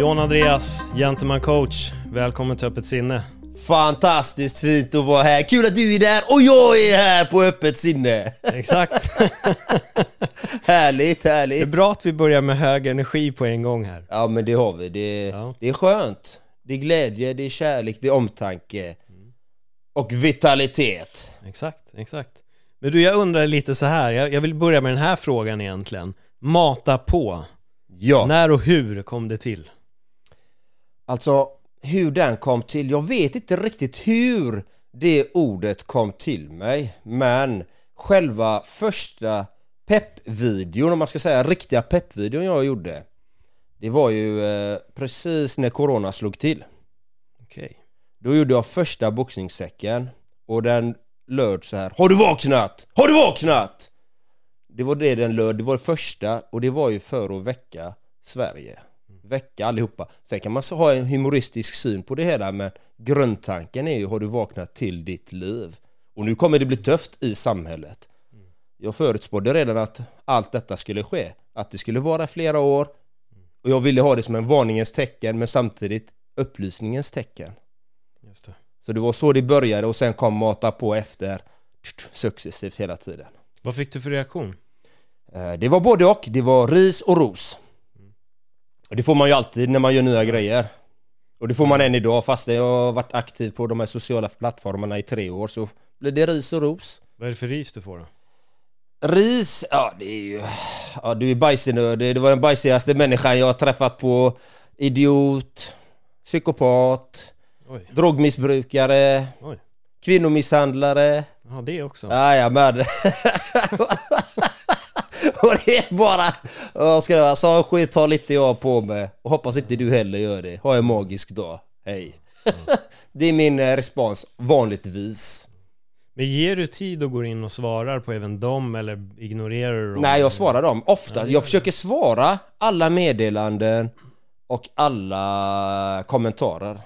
John Andreas, Gentleman coach. Välkommen till Öppet sinne. Fantastiskt fint att vara här, kul att du är där och jag är här på öppet sinne! Exakt. härligt, Det är härligt! bra att vi börjar med hög energi på en gång här. Ja men det har vi, det, Ja. det är skönt. Det är glädje, det är kärlek, det är omtanke. Och vitalitet. Exakt, exakt. Men du, jag undrar lite så här. Jag, jag vill börja med den här frågan egentligen. Mata på. Ja, När och hur kom det till? Alltså hur den kom till, jag vet inte riktigt hur det ordet kom till mig. Men själva första peppvideon, om man ska säga riktiga peppvideon jag gjorde. Det var ju eh, precis när corona slog till. Okej. Då gjorde jag första boxningssäcken och den löd så här Har du vaknat? Har du vaknat? Det var det den löd, det var det första och det var ju för att väcka Sverige Väcka allihopa Sen kan man ha en humoristisk syn på det hela men grundtanken är ju Har du vaknat till ditt liv? Och nu kommer det bli tufft i samhället Jag förutspådde redan att allt detta skulle ske Att det skulle vara flera år Och jag ville ha det som en varningens tecken men samtidigt upplysningens tecken Just det. så det var så det började och sen kom mata på efter successivt hela tiden. Vad fick du för reaktion? Eh, Det var både och, det var ris och ros. Och det får man ju alltid när man gör nya grejer. Och det får man än idag fast jag har varit aktiv på de här sociala plattformarna i tre år så blir det ris och ros. Vad är det för ris du får då? Ris, ja det är ju... Ja du är bajsnödig, det var den bajsigaste människan jag har träffat på. Idiot, psykopat, Oj, drogmissbrukare, oj. kvinnomisshandlare. Ja, det också. Jajamän. och det är bara... Vad ska det vara? Så skit tar lite jag på mig. Och hoppas inte du heller gör det. Ha en magisk dag. Hej. det är min eh, respons, vanligtvis. Men ger du tid och går in och svarar på även dem eller ignorerar du dem? Nej, jag svarar dem. Ofta. Jag försöker svara alla meddelanden och alla kommentarer.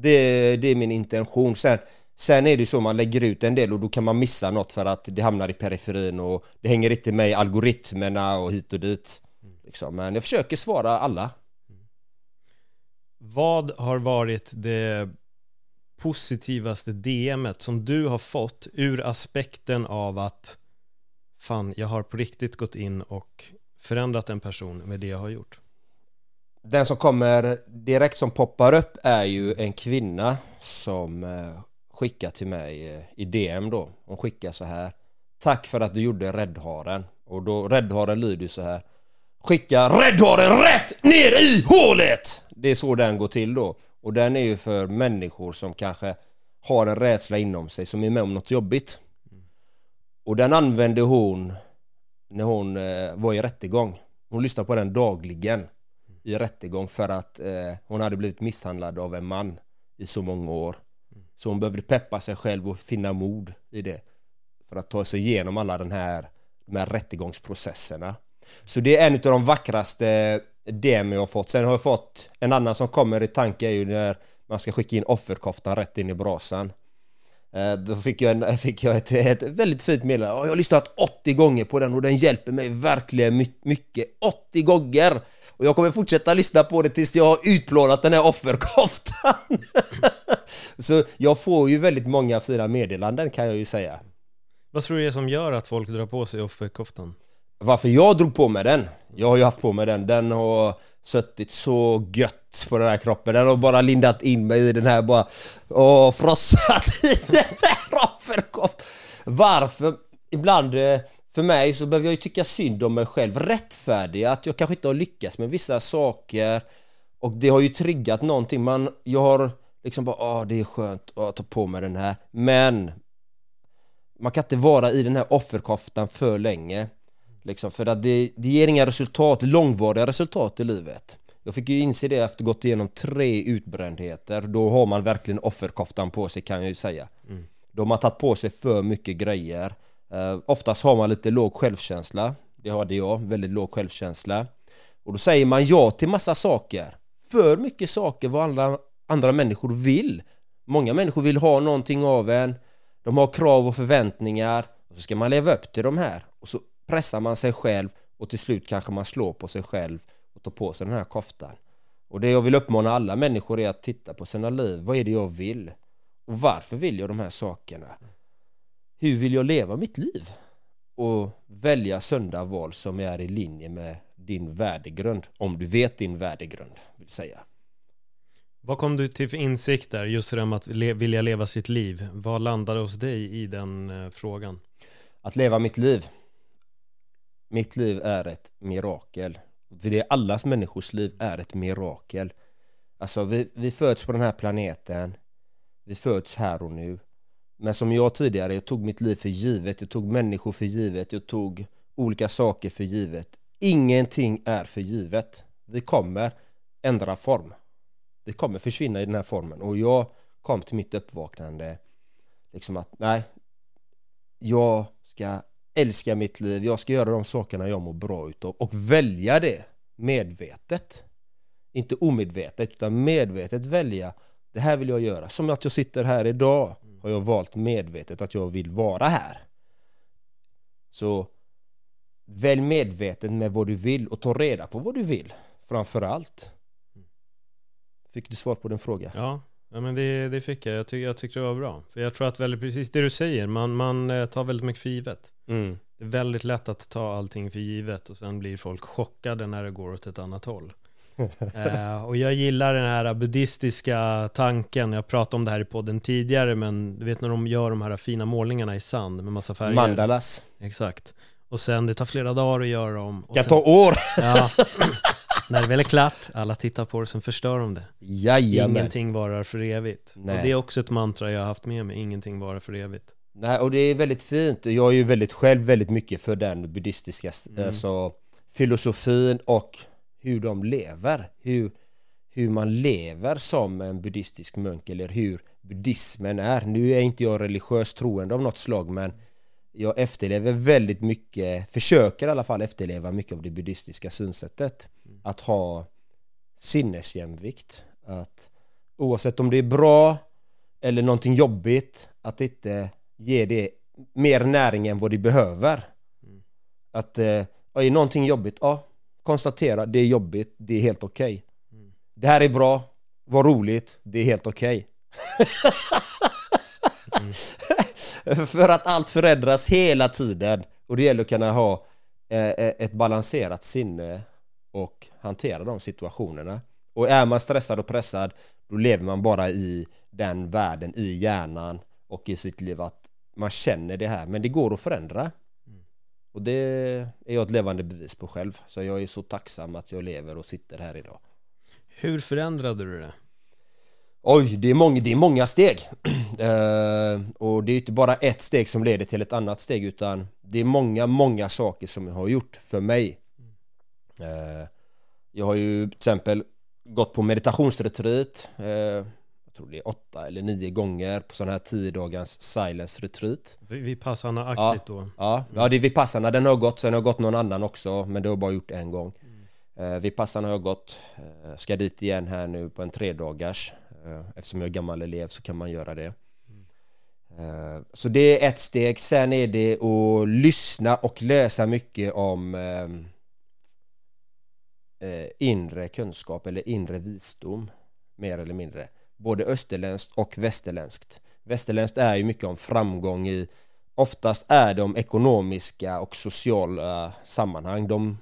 Det, det är min intention. Sen, sen är det så man lägger ut en del och då kan man missa något för att det hamnar i periferin och det hänger inte med i algoritmerna och hit och dit. Liksom. Men jag försöker svara alla. Vad har varit det positivaste DMet som du har fått ur aspekten av att fan, jag har på riktigt gått in och förändrat en person med det jag har gjort? Den som kommer direkt som poppar upp är ju en kvinna som eh, skickar till mig eh, i DM då. Hon skickar så här. Tack för att du gjorde räddharen. Och då räddharen lyder så här. Skicka räddharen rätt ner i hålet! Det är så den går till då. Och den är ju för människor som kanske har en rädsla inom sig som är med om något jobbigt. Och den använde hon när hon eh, var i rättegång. Hon lyssnade på den dagligen i rättegång för att eh, hon hade blivit misshandlad av en man i så många år. Så hon behövde peppa sig själv och finna mod i det. För att ta sig igenom alla den här, de här rättegångsprocesserna. Så det är en av de vackraste DM jag har fått. Sen har jag fått en annan som kommer i tanke är ju när man ska skicka in offerkoftan rätt in i brasan. Eh, då fick jag, en, fick jag ett, ett väldigt fint meddelande. Jag har lyssnat 80 gånger på den och den hjälper mig verkligen mycket. 80 gånger! Och jag kommer fortsätta lyssna på det tills jag har utplånat den här offerkoftan. Så jag får ju väldigt många fina meddelanden kan jag ju säga. Vad tror du det är som gör att folk drar på sig offerkoftan? Varför jag drog på mig den? Jag har ju haft på mig den, den har suttit så gött på den här kroppen Den har bara lindat in mig i den här bara och frossat i den här offerkoft Varför? Ibland eh, för mig så behöver jag ju tycka synd om mig själv Rättfärdiga att jag kanske inte har lyckats med vissa saker. Och det har ju triggat någonting. Man, jag har liksom bara ah det är skönt att ta på mig den här. Men man kan inte vara i den här offerkoftan för länge. Liksom för att det, det ger inga resultat, långvariga resultat i livet. Jag fick ju inse det efter gått igenom tre utbrändheter. Då har man verkligen offerkoftan på sig kan jag ju säga. Mm. Då har man tagit på sig för mycket grejer uh, Oftast har man lite låg självkänsla Det hade jag, väldigt låg självkänsla Och då säger man ja till massa saker För mycket saker vad andra, andra människor vill Många människor vill ha någonting av en De har krav och förväntningar Och så ska man leva upp till de här Och så pressar man sig själv Och till slut kanske man slår på sig själv och tar på sig den här koftan. Och det jag vill uppmana alla människor är att titta på sina liv. Vad är det jag vill? Och varför vill jag de här sakerna? Hur vill jag leva mitt liv? Och välja sunda val som är i linje med din värdegrund. Om du vet din värdegrund, vill säga. Vad kom du till för insikter just det med att vilja leva sitt liv? Vad landade hos dig i den eh, frågan? Att leva mitt liv. Mitt liv är ett mirakel. Det är allas människors liv är ett mirakel Alltså vi, vi föds på den här planeten Vi föds här och nu men som jag tidigare, jag tog mitt liv för givet Jag tog människor för givet Jag tog olika saker för givet. Ingenting är för givet. Vi kommer ändra form. Vi kommer försvinna i den här formen. Och jag kom till mitt uppvaknande Liksom att nej Jag ska älska mitt liv, jag ska göra de sakerna jag mår bra utav. Och välja det medvetet. Inte omedvetet utan medvetet välja. Det här vill jag göra. Som att jag sitter här idag har jag valt medvetet att jag vill vara här så välj medvetet med vad du vill och ta reda på vad du vill framför allt Fick du svar på din fråga? Ja, Ja men det, det fick jag. Jag, ty jag tyckte det var bra. För jag tror att väldigt precis det du säger, man, man eh, tar väldigt mycket för givet. Mm. Det är väldigt lätt att ta allting för givet och sen blir folk chockade när det går åt ett annat håll. Eh, och jag gillar den här buddhistiska tanken, jag pratade om det här i podden tidigare, men du vet när de gör de här fina målningarna i sand med massa färger. Mandalas. Exakt. Och sen det tar flera dagar att göra dem. Det kan ta år! Ja. När det väl är klart, alla tittar på det, sen förstör de det. Jajamän. Ingenting varar för evigt. Nej. Och det är också ett mantra jag har haft med mig, ingenting varar för evigt. Nej, och det är väldigt fint. Jag är ju väldigt själv väldigt mycket för den buddhistiska mm. alltså, filosofin och hur de lever. Hur, hur man lever som en buddhistisk munk eller hur buddhismen är. Nu är inte jag religiöst troende av något slag men jag efterlever väldigt mycket, försöker i alla fall efterleva mycket av det buddhistiska synsättet att ha sinnesjämvikt. Att oavsett om det är bra eller någonting jobbigt, att inte ge det mer näring än vad det behöver. Mm. Att eh, är någonting jobbigt, ja, konstatera, det är jobbigt, det är helt okej. Okay. Mm. Det här är bra, vad roligt, det är helt okej. Okay. mm. För att allt förändras hela tiden och det gäller att kunna ha eh, eh ett balanserat sinne och hantera de situationerna. Och är man stressad och pressad då lever man bara i den världen, i hjärnan och i sitt liv att man känner det här, men det går att förändra. Och det är jag ett levande bevis på själv, så jag är så tacksam att jag lever och sitter här idag. Hur förändrade du det? Oj, det är många, det är många steg. uh, och det är inte bara ett steg som leder till ett annat steg, utan det är många, många saker som jag har gjort för mig Eh, jag har ju till exempel gått på meditationsretreat jag tror det är åtta eller nio gånger på sån här tio dagars silence retreat. Vipassana-aktigt ja, då? Ja, ja, det är Vipassana, den har gått, sen har jag gått någon annan också men det har jag bara gjort en gång. Mm. eh, Vipassana har jag gått, eh, ska dit igen här nu på en tre dagars. Eh, Eftersom jag är gammal elev så kan man göra det. Mm. Så det är ett steg, sen är det att lyssna och läsa mycket om eh, inre kunskap eller inre visdom mer eller mindre både österländskt och västerländskt. Västerländskt är ju mycket om framgång i oftast är de ekonomiska och sociala sammanhang. De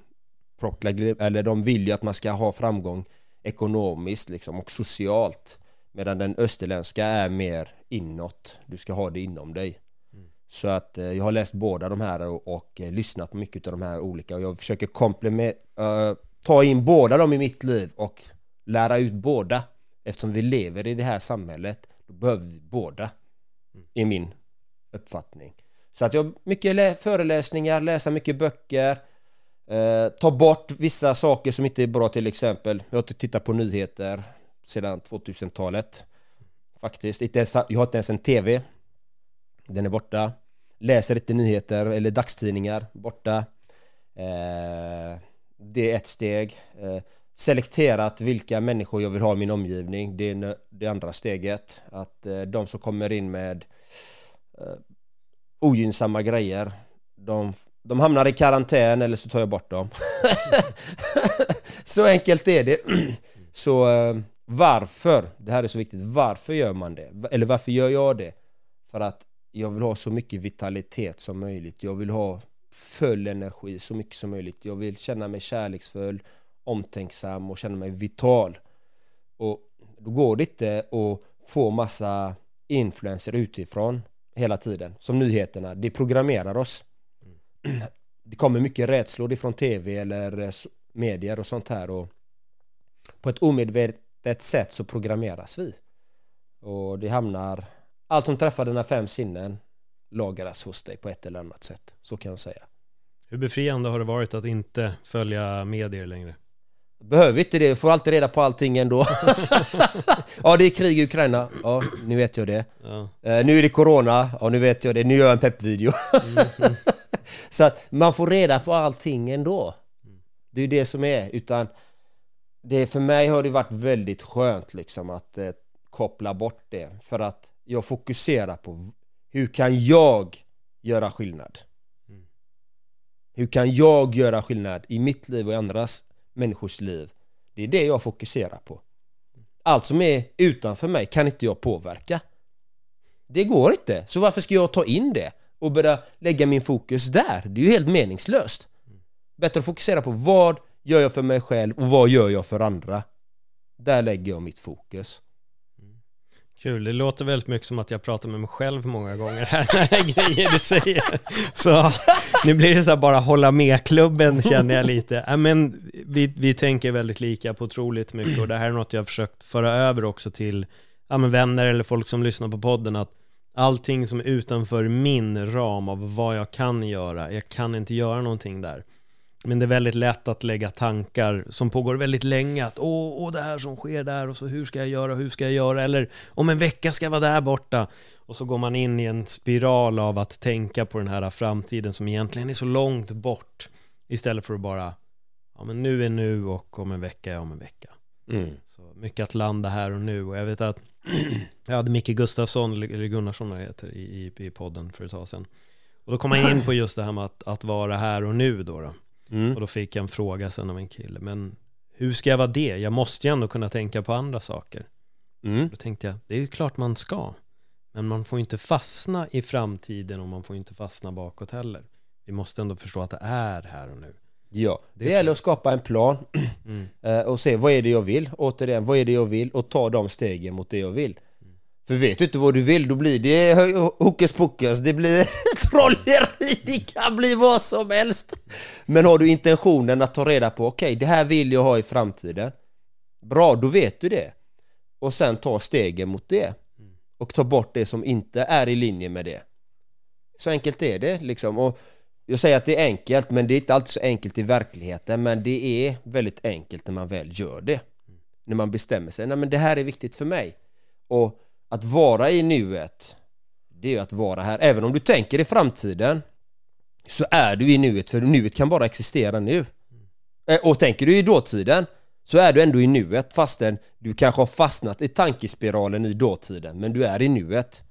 eller de vill ju att man ska ha framgång ekonomiskt liksom och socialt medan den österländska är mer inåt. Du ska ha det inom dig. Mm. så att eh, jag har läst båda de här och, och eh, lyssnat på mycket av de här olika och jag försöker komplementera uh, ta in båda dem i mitt liv och lära ut båda Eftersom vi lever i det här samhället, då behöver vi båda. I min uppfattning. Så att jag mycket lä- föreläsningar, läsa mycket böcker, eh, ta bort vissa saker som inte är bra till exempel. Jag har inte tittat på nyheter sedan 2000-talet. Faktiskt, inte ens, jag har inte ens en TV. Den är borta. Läser inte nyheter eller dagstidningar, borta. Eh, det är ett steg. Eh, selekterat vilka människor jag vill ha i min omgivning. Det är det andra steget. Att eh, de som kommer in med eh, ogynnsamma grejer, de, de hamnar i karantän eller så tar jag bort dem. så enkelt är det. så eh, varför, det här är så viktigt, varför gör man det? Eller varför gör jag det? För att jag vill ha så mycket vitalitet som möjligt. Jag vill ha full energi så mycket som möjligt. Jag vill känna mig kärleksfull, omtänksam och känner mig vital. Och då går det inte att få massa influenser utifrån hela tiden. Som nyheterna, det programmerar oss. Det kommer mycket rädslor ifrån tv eller eh, medier och sånt här och på ett omedvetet sätt så programmeras vi. Och det hamnar, allt som träffar dina fem sinnen lagras hos dig på ett eller annat sätt. Så kan jag säga. Hur befriande har det varit att inte följa medier längre? Behöver inte det, får alltid reda på allting ändå. ja, det är krig i Ukraina. Ja, nu vet jag det. Ja. Eh, nu är det corona. Ja, nu vet jag det. Nu gör jag en peppvideo. Så att man får reda på allting ändå. Det är det som är. Utan det, för mig har det varit väldigt skönt liksom att eh, koppla bort det. För att jag fokuserar på hur kan jag göra skillnad? Mm. Hur kan jag göra skillnad i mitt liv och i andras människors liv? Det är det jag fokuserar på. Allt som är utanför mig kan inte jag påverka. Det går inte. Så varför ska jag ta in det och börja lägga min fokus där? Det är ju helt meningslöst. Bättre att fokusera på vad gör jag för mig själv och vad gör jag för andra? Där lägger jag mitt fokus. Kul, det låter väldigt mycket som att jag pratar med mig själv många gånger här när grejer du säger. Så nu blir det så här bara hålla med-klubben känner jag lite. Ja, men vi, vi tänker väldigt lika på otroligt mycket och det här är något jag har försökt föra över också till ja, men vänner eller folk som lyssnar på podden att allting som är utanför min ram av vad jag kan göra, jag kan inte göra någonting där. Men det är väldigt lätt att lägga tankar som pågår väldigt länge att åh, åh, det här som sker där och så hur ska jag göra, hur ska jag göra eller om en vecka ska jag vara där borta och så går man in i en spiral av att tänka på den här framtiden som egentligen är så långt bort istället för att bara ja men nu är nu och om en vecka är om en vecka. Mm. Så mycket att landa här och nu och jag vet att jag hade Micke Gustafsson, eller Gunnarsson det heter, i, i, i podden för ett tag sedan. Och då kom jag in på just det här med att, att vara här och nu då, då. Mm. Och då fick jag en fråga sen av en kille, men hur ska jag vara det? Jag måste ju ändå kunna tänka på andra saker. Mm. Då tänkte jag, det är ju klart man ska. Men man får inte fastna i framtiden och man får inte fastna bakåt heller. Vi måste ändå förstå att det är här och nu. Ja, det, Det gäller att skapa en plan Mm. eh, och se vad är det jag vill, återigen, vad är det jag vill och ta de stegen mot det jag vill. För vet du inte vad du vill, då blir det hokus pokus, det blir trolleri, det kan bli vad som helst. Men har du intentionen att ta reda på, okej, det här vill jag ha i framtiden. Bra, då vet du det. Och sen ta stegen mot det. Och ta bort det som inte är i linje med det. Så enkelt är det liksom. Och jag säger att det är enkelt, men det är inte alltid så enkelt i verkligheten. Men det är väldigt enkelt när man väl gör det. När man bestämmer sig, nej men det här är viktigt för mig. Och att vara i nuet, det är ju att vara här. Även om du tänker i framtiden, så är du i nuet, för nuet kan bara existera nu. Eh, och tänker du i dåtiden, så är du ändå i nuet fastän du kanske har fastnat i tankespiralen i dåtiden, men du är i nuet.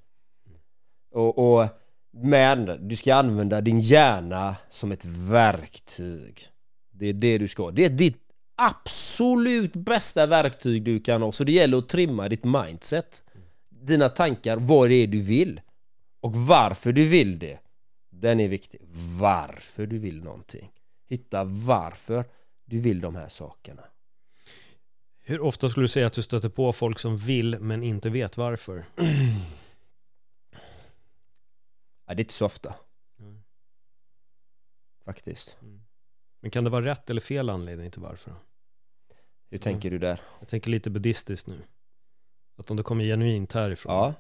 Och, och men du ska använda din hjärna som ett verktyg. Det är det du ska. Det är ditt absolut bästa verktyg du kan ha. Så det gäller att trimma ditt mindset. Dina tankar, vad det är du vill. Och varför du vill det. Den är viktig. Varför du vill någonting. Hitta varför du vill de här sakerna. Hur ofta skulle du säga att du stöter på folk som vill men inte vet varför? Ja, det är inte så ofta. Mm. Faktiskt. Men kan det vara rätt eller fel anledning till varför? Hur tänker du där? Jag tänker lite buddhistiskt nu. Att om det kommer genuint härifrån, Ja.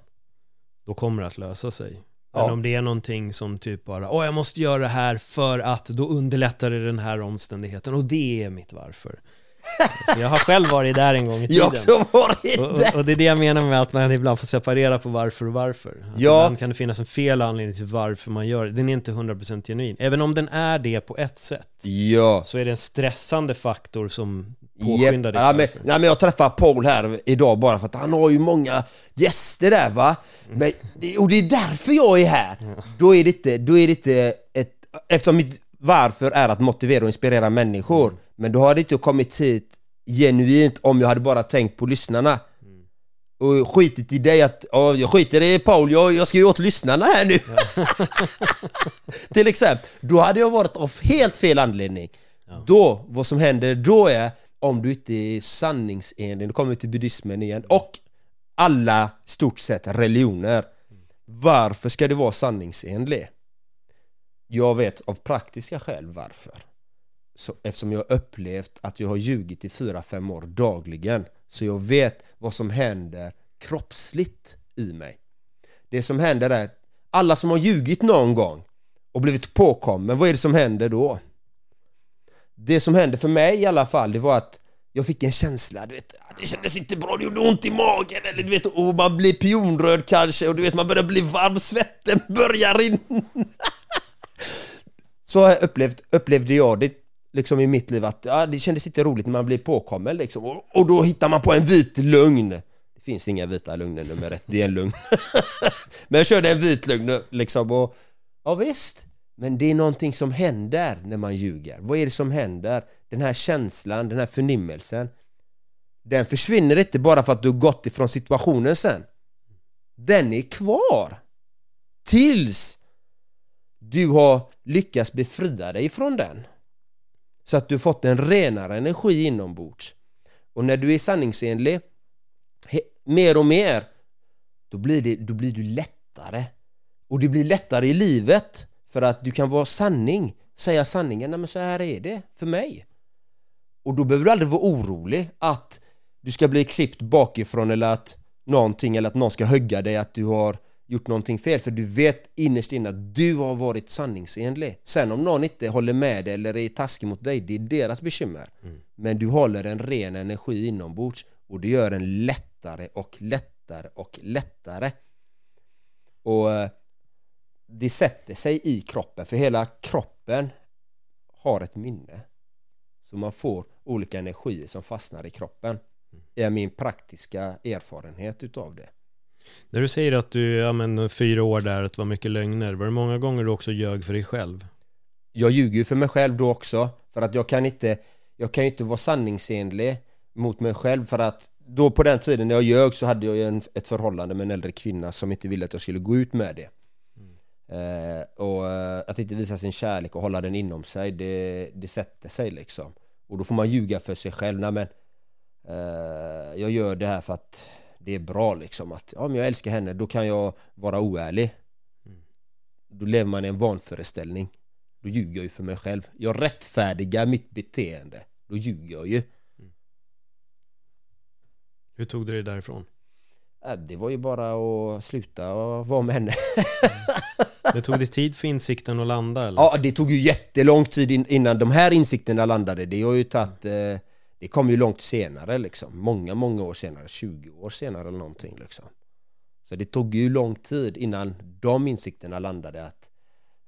då kommer det att lösa sig. Ja. Men om det är någonting som typ bara, åh jag måste göra det här för att då underlättar det den här omständigheten och det är mitt varför. jag har själv varit där en gång i tiden. Jag också varit där! och, och det är det jag menar med att man ibland får separera på varför och varför. Att Ja. Ibland kan det finnas en fel anledning till varför man gör det. Den är inte 100% genuin. Även om den är det på ett sätt, Ja. så är det en stressande faktor som Yep. påskyndar ditt Ja, men, nej, men jag träffade Paul här idag bara för att han har ju många gäster där va? Men, Och det är därför jag är här. Då är det inte, då är det inte ett, Eftersom mitt varför är att motivera och inspirera människor. Men då hade inte kommit hit genuint om jag hade bara tänkt på lyssnarna. Och skitit i dig att, ja, jag skiter i Paul, jag, jag ska ju åt lyssnarna här nu. Till exempel, då hade jag varit av helt fel anledning. Då, vad som händer då är om du inte är sanningsenlig, då kommer vi till buddhismen igen och alla stort sett religioner Varför ska du vara sanningsenlig? Jag vet av praktiska skäl varför så, Eftersom jag har upplevt att jag har ljugit i 4-5 år dagligen Så jag vet vad som händer kroppsligt i mig Det som händer är alla som har ljugit någon gång och blivit påkommen, vad är det som händer då? Det som hände för mig i alla fall, det var att jag fick en känsla, du vet, ah, det kändes inte bra, det gjorde ont i magen eller du vet, och man blir pionröd kanske och du vet, man börjar bli varm, svetten börjar rinna Så har jag upplevt, upplevde jag det liksom i mitt liv att ja, det kändes inte roligt när man blir påkommen liksom. Och, och då hittar man på en vit lögn. Det finns inga vita lögner nummer ett, det är en lögn. Men jag körde en vit lögn liksom och Ja visst, men det är någonting som händer när man ljuger. Vad är det som händer? Den här känslan, den här förnimmelsen. Den försvinner inte bara för att du har gått ifrån situationen sen. Den är kvar. Tills du har lyckats befria dig från den. Så att du fått en renare energi inombords. Och när du är sanningsenlig, mer och mer, då blir, det, då blir du lättare. Och det blir lättare i livet för att du kan vara sanning, säga sanningen, nej men så här är det för mig. Och då behöver du aldrig vara orolig att du ska bli klippt bakifrån eller att någonting eller att någon ska hugga dig att du har gjort någonting fel för du vet innerst inne att du har varit sanningsenlig. Sen om någon inte håller med dig eller är taskig mot dig, det är deras bekymmer. Men du håller en ren energi inombords och det gör en lättare och lättare och lättare. Och eh, det sätter sig i kroppen för hela kroppen har ett minne. Så man får olika energier som fastnar i kroppen. Det är min praktiska erfarenhet utav det. När du säger att du, ja men fyra år där, att det var mycket lögner, var det många gånger du också ljög för dig själv? Jag ljuger ju för mig själv då också för att jag kan inte jag kan inte vara sanningsenlig mot mig själv för att då på den tiden när jag ljög så hade jag ju en, ett förhållande med en äldre kvinna som inte ville att jag skulle gå ut med det. Eh, och eh, att inte visa sin kärlek och hålla den inom sig, det, det sätter sig liksom. Och då får man ljuga för sig själv. Nej, men, eh, jag gör det här för att det är bra liksom. Att om jag älskar henne, då kan jag vara oärlig. Då lever man i en vanföreställning. Då ljuger jag ju för mig själv. Jag rättfärdigar mitt beteende. Då ljuger jag ju. Hur tog du dig därifrån? Det var ju bara att sluta och vara med henne. Det tog det tid för insikten att landa eller? Ja, det tog ju jättelång tid in- innan de här insikterna landade. Det har ju tagit... Eh, det kom ju långt senare liksom. Många, många år senare. 20 år senare eller någonting liksom. Så det tog ju lång tid innan de insikterna landade. Att,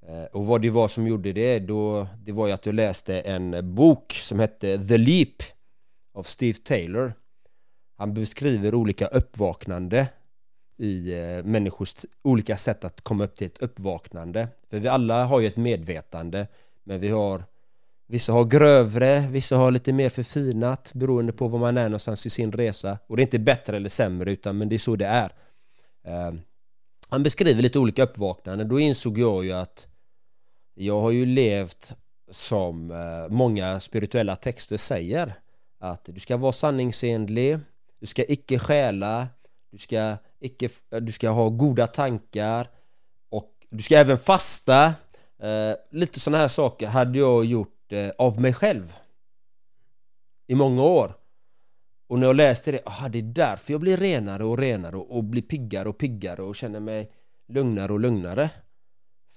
eh, och vad det var som gjorde det, då, det var ju att jag läste en bok som hette The Leap av Steve Taylor. Han beskriver olika uppvaknande i eh, människors olika sätt att komma upp till ett uppvaknande. För vi alla har ju ett medvetande, men vi har Vissa har grövre, vissa har lite mer förfinat beroende på var man är någonstans i sin resa. Och det är inte bättre eller sämre utan men det är så det är. Eh, han beskriver lite olika uppvaknanden. Då insåg jag ju att jag har ju levt som eh, många spirituella texter säger. Att du ska vara sanningsenlig, du ska icke stjäla, du ska, icke, eh, du ska ha goda tankar och du ska även fasta. Eh, lite sådana här saker hade jag gjort eh, av mig själv i många år. Och när jag läste det, ah, det är därför jag blir renare och renare och, och blir piggare och piggare och känner mig lugnare och lugnare.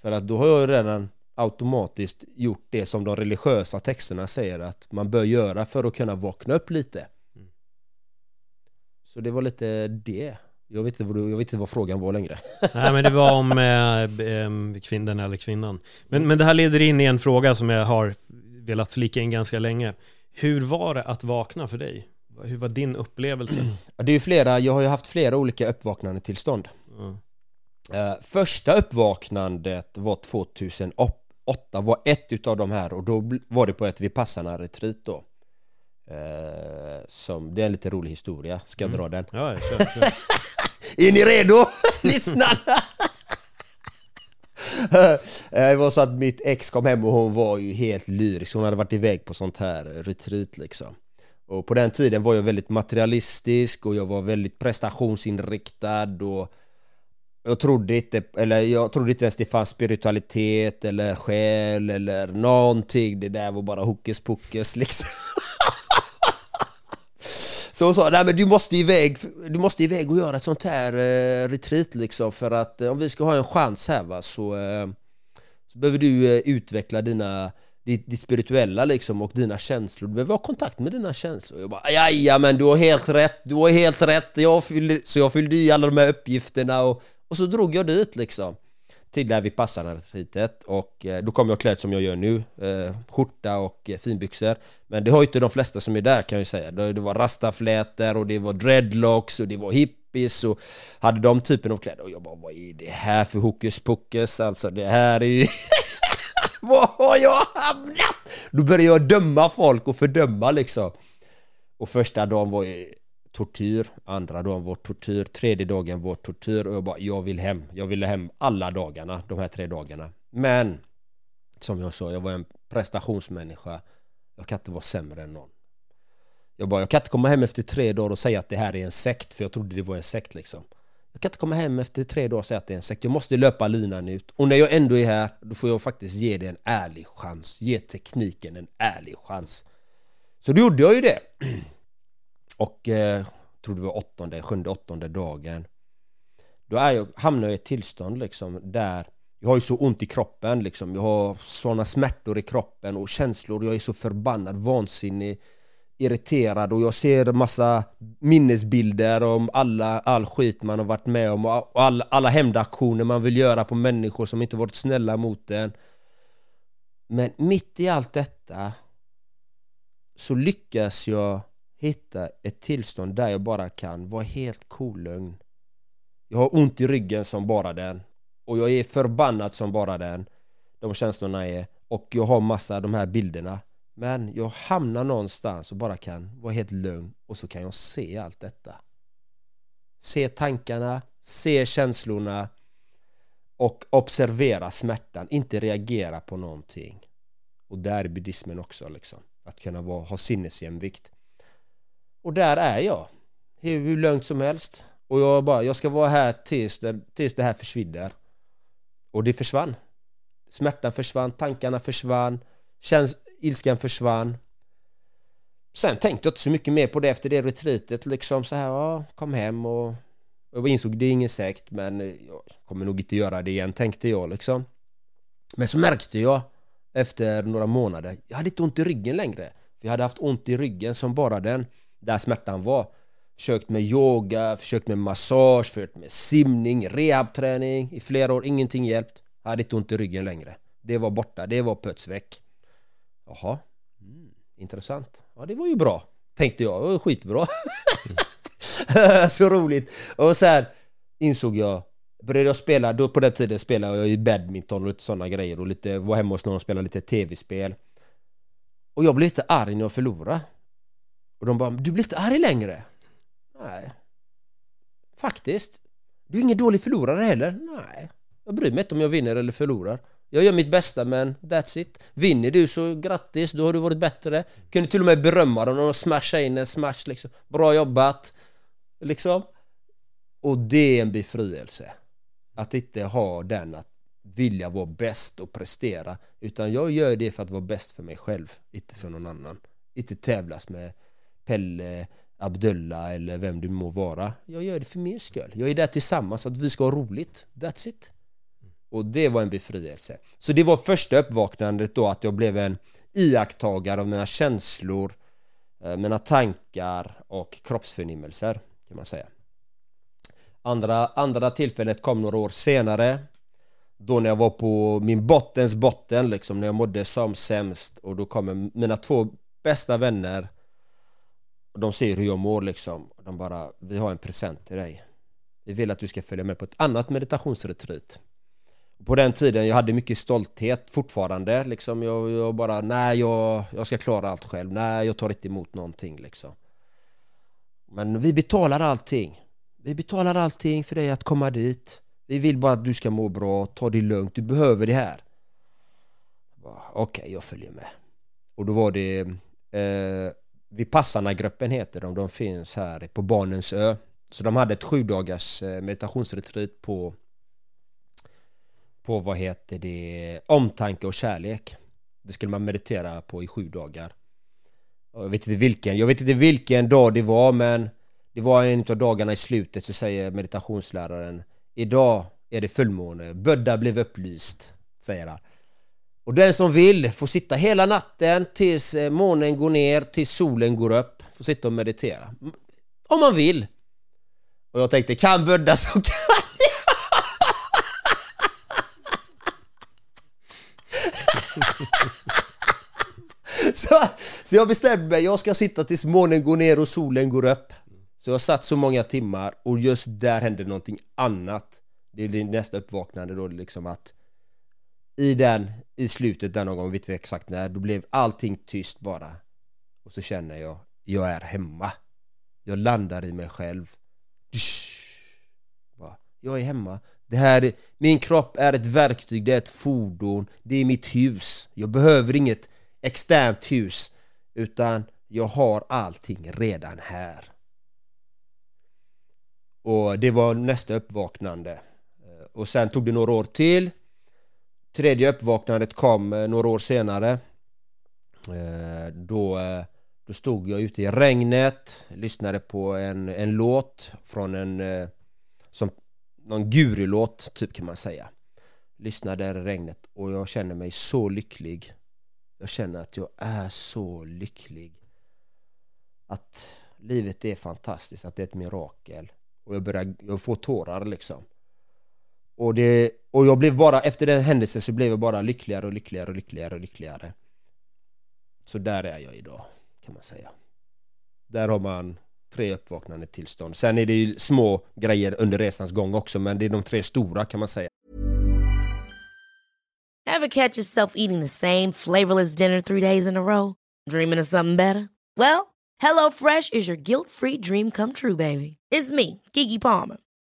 För att då har jag redan automatiskt gjort det som de religiösa texterna säger att man bör göra för att kunna vakna upp lite. Så det var lite det. Jag vet, inte vad, jag vet inte vad frågan var längre. Nej men det var om eh, eh, kvinnan eller kvinnan. Men, men det här leder in i en fråga som jag har velat flika in ganska länge. Hur var det att vakna för dig? Hur var din upplevelse? Det är ju flera, jag har ju haft flera olika uppvaknande tillstånd. Mm. Uh, första uppvaknandet var 2008 var ett utav de här och då var det på ett Vipassana retreat då. Uh, som, det är en lite rolig historia, ska jag Mm. dra den? Ja, kör, kör. Är ni redo? Lyssna! Eh, Det var så att mitt ex kom hem och hon var ju helt lyrisk, hon hade varit iväg på sånt här retreat liksom Och på den tiden var jag väldigt materialistisk och jag var väldigt prestationsinriktad och jag trodde inte, eller jag trodde inte ens det fanns spiritualitet eller själ eller någonting Det där var bara hokus pokus liksom så hon sa, nej men du måste iväg, du måste iväg och göra ett sånt här eh, retreat liksom för att eh, om vi ska ha en chans här va så, eh, så behöver du eh, utveckla dina ditt, ditt spirituella liksom och dina känslor, du behöver ha kontakt med dina känslor. Jag bara, men du har helt rätt, du har helt rätt. Jag fyllde, Så jag fyllde i alla de här uppgifterna och, och så drog jag dit liksom till där vi passade retreatet och eh, då kom jag klädd som jag gör nu. Eh, Skjorta och eh, finbyxor. Men det har ju inte de flesta som är där kan jag ju säga. Det det var rastaflätor och det var dreadlocks och det var hippies och Hade de typen av kläder. Och jag bara vad är det här för hokus pokus? Alltså det här är ju Var har jag hamnat? Då började jag döma folk och fördöma liksom. Och första dagen var ju tortyr, andra dagen var tortyr, tredje dagen var tortyr. Och jag bara jag vill hem, jag ville hem alla dagarna, de här tre dagarna. Men Som jag sa, jag var en prestationsmänniska. Jag kan inte vara sämre än någon. Jag bara, jag kan inte komma hem efter tre dagar och säga att det här är en sekt för jag trodde det var en sekt liksom. Jag kan inte komma hem efter tre dagar och säga att det är en sekt, jag måste löpa linan ut. Och när jag ändå är här, då får jag faktiskt ge det en ärlig chans. Ge tekniken en ärlig chans. Så då gjorde jag ju det. och eh, tror det var åttonde, sjunde, åttonde dagen. Då är jag, hamnar jag i ett tillstånd liksom där Jag har ju så ont i kroppen liksom. Jag har såna smärtor i kroppen och känslor Jag är så förbannad, vansinnig Irriterad och jag ser massa minnesbilder om alla, all skit man har varit med om och all, alla hämndaktioner man vill göra på människor som inte varit snälla mot en. Men mitt i allt detta så lyckas jag hitta ett tillstånd där jag bara kan vara helt kolugn. Jag har ont i ryggen som bara den och jag är förbannad som bara den. De känslorna är och jag har massa de här bilderna. Men jag hamnar någonstans och bara kan vara helt lugn och så kan jag se allt detta. Se tankarna, se känslorna och observera smärtan, inte reagera på någonting. Och där är buddhismen också liksom. Att kunna vara, ha sinnesjämvikt. Och där är jag. Hur, hur lugnt som helst. Och jag bara, jag ska vara här tills det, tills det här försvinner. Och det försvann. Smärtan försvann, tankarna försvann, käns ilskan försvann. Sen tänkte jag inte så mycket mer på det efter det retreatet liksom så här, ja, kom hem och jag insåg det är ingen sekt men jag kommer nog inte göra det igen tänkte jag liksom. Men så märkte jag efter några månader, jag hade inte ont i ryggen längre. För jag hade haft ont i ryggen som bara den där smärtan var. Försökt med yoga, försökt med massage, försökt med simning, rehabträning i flera år, ingenting hjälpt. Hade inte ont i ryggen längre. Det var borta, det var puts väck. Jaha, mm, intressant. Ja, det var ju bra, tänkte jag. Det var skitbra. Så roligt. Och sen insåg jag Började jag spela, då på den tiden spelade jag ju badminton och lite sådana grejer och lite, var hemma hos någon och spelade lite tv-spel Och jag blev lite arg när jag förlorade och de bara, du blir inte arg längre? Nej. Faktiskt. Du är ingen dålig förlorare heller? Nej. Jag bryr mig inte om jag vinner eller förlorar. Jag gör mitt bästa men that's it. Vinner du så grattis, då har du varit bättre. Kunde till och med berömma dem och smasha in en smash liksom. Bra jobbat. Liksom. Och det är en befrielse. Att inte ha den att vilja vara bäst och prestera. Utan jag gör det för att vara bäst för mig själv Inte för någon annan. Inte tävlas med Pelle Abdullah eller vem du må vara. Jag gör det för min skull. Jag är där tillsammans att vi ska ha roligt. That's it. Och det var en befrielse. Så det var första uppvaknandet då att jag blev en iakttagare av mina känslor, eh, mina tankar och kroppsförnimmelser kan man säga. Andra, andra tillfället kom några år senare Då när jag var på min bottens botten liksom, när jag mådde som sämst och då kommer mina två bästa vänner de ser hur jag mår liksom. De bara, vi har en present till dig. Vi vill att du ska följa med på ett annat meditationsretreat. På den tiden, jag hade mycket stolthet fortfarande liksom. Jag, jag bara, nej jag, jag ska klara allt själv. Nej, jag tar inte emot någonting liksom. Men vi betalar allting. Vi betalar allting för dig att komma dit. Vi vill bara att du ska må bra, ta det lugnt, du behöver det här. Okej, okay, jag följer med. Och då var det eh, Vipassana-gruppen heter de, de finns här på Barnens ö. Så de hade ett sju dagars eh, meditationsretreat på På vad heter det Omtanke och kärlek. Det skulle man meditera på i sju dagar. Jag vet inte vilken, jag vet inte vilken dag det var men det var en av dagarna i slutet så säger meditationsläraren Idag är det fullmåne, Bödda blev upplyst Säger han. Och den som vill får sitta hela natten tills eh, månen går ner, tills solen går upp. Får sitta och meditera. Om man vill. Och jag tänkte, kan Buddha så kan så, så jag bestämde mig, jag ska sitta tills månen går ner och solen går upp. Så jag satt så många timmar och just där hände någonting annat. Det är nästa uppvaknande då liksom att I den, i slutet där någon gång, vet inte exakt när, då blev allting tyst bara. Och så känner jag, jag är hemma. Jag landar i mig själv. Jag är hemma. Det här, min kropp är ett verktyg, det är ett fordon, det är mitt hus. Jag behöver inget externt hus Utan jag har allting redan här. Och det var nästa uppvaknande. Och sen tog det några år till. Tredje uppvaknandet kom eh, några år senare. Eh, då, eh, då stod jag ute i regnet Lyssnade på en, en låt från en som Någon gurulåt typ kan man säga. Lyssnade i regnet och jag känner mig så lycklig. Jag känner att jag är så lycklig. Att livet är fantastiskt, att det är ett mirakel. Och jag börjar, jag får tårar liksom och, det, och jag blev bara, efter den händelsen så blev jag bara lyckligare och lyckligare och lyckligare och lyckligare Så där är jag idag, kan man säga Där har man tre uppvaknande tillstånd Sen är det ju små grejer under resans gång också men det är de tre stora kan man säga Have catch yourself eating the same flavorless dinner three days in a row? Dreaming of something better? Well Hello Fresh is your guilt free dream come true baby It's me, Gigi Palmer.